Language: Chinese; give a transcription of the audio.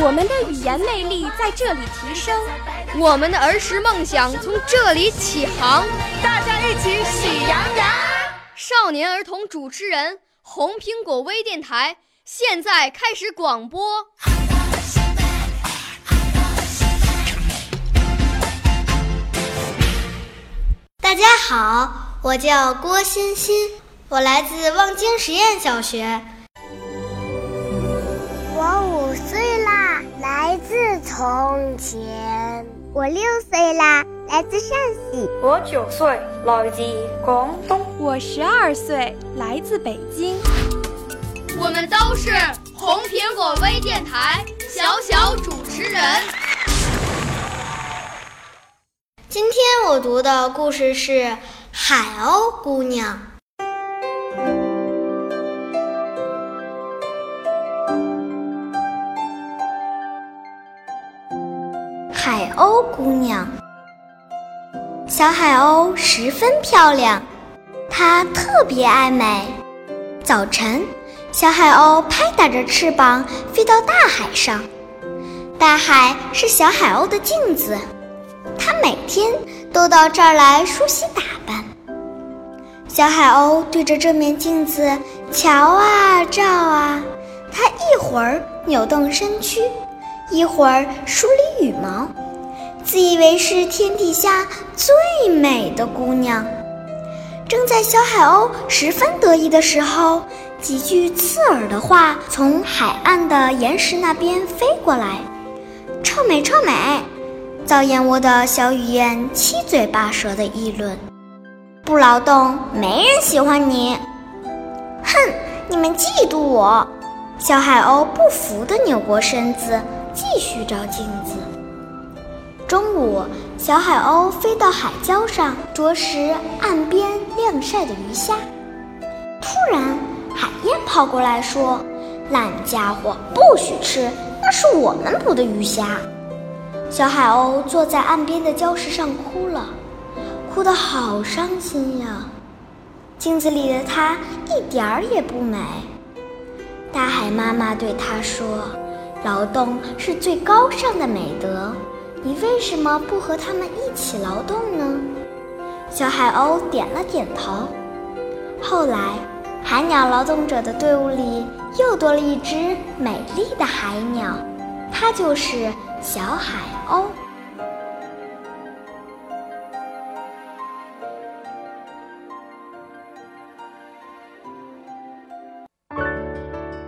我们的语言魅力在这里提升，我们的儿时梦想从这里起航。大家一起喜羊羊。少年儿童主持人，红苹果微电台。现在开始广播。大家好，我叫郭欣欣，我来自望京实验小学。从前。我六岁啦，来自陕西。我九岁，来自广东。我十二岁，来自北京。我们都是红苹果微电台小小主持人。今天我读的故事是《海鸥姑娘》。海鸥姑娘，小海鸥十分漂亮，它特别爱美。早晨。小海鸥拍打着翅膀飞到大海上，大海是小海鸥的镜子，它每天都到这儿来梳洗打扮。小海鸥对着这面镜子瞧啊照啊，它一会儿扭动身躯，一会儿梳理羽毛，自以为是天底下最美的姑娘。正在小海鸥十分得意的时候，几句刺耳的话从海岸的岩石那边飞过来，“臭美，臭美！”造燕窝的小雨燕七嘴八舌的议论：“不劳动，没人喜欢你。”“哼，你们嫉妒我！”小海鸥不服地扭过身子，继续照镜子。中午，小海鸥飞到海礁上啄食岸边晾晒的鱼虾。突然，海燕跑过来说：“烂家伙，不许吃！那是我们捕的鱼虾。”小海鸥坐在岸边的礁石上哭了，哭得好伤心呀。镜子里的它一点儿也不美。大海妈妈对它说：“劳动是最高尚的美德。”你为什么不和他们一起劳动呢？小海鸥点了点头。后来，海鸟劳动者的队伍里又多了一只美丽的海鸟，它就是小海鸥。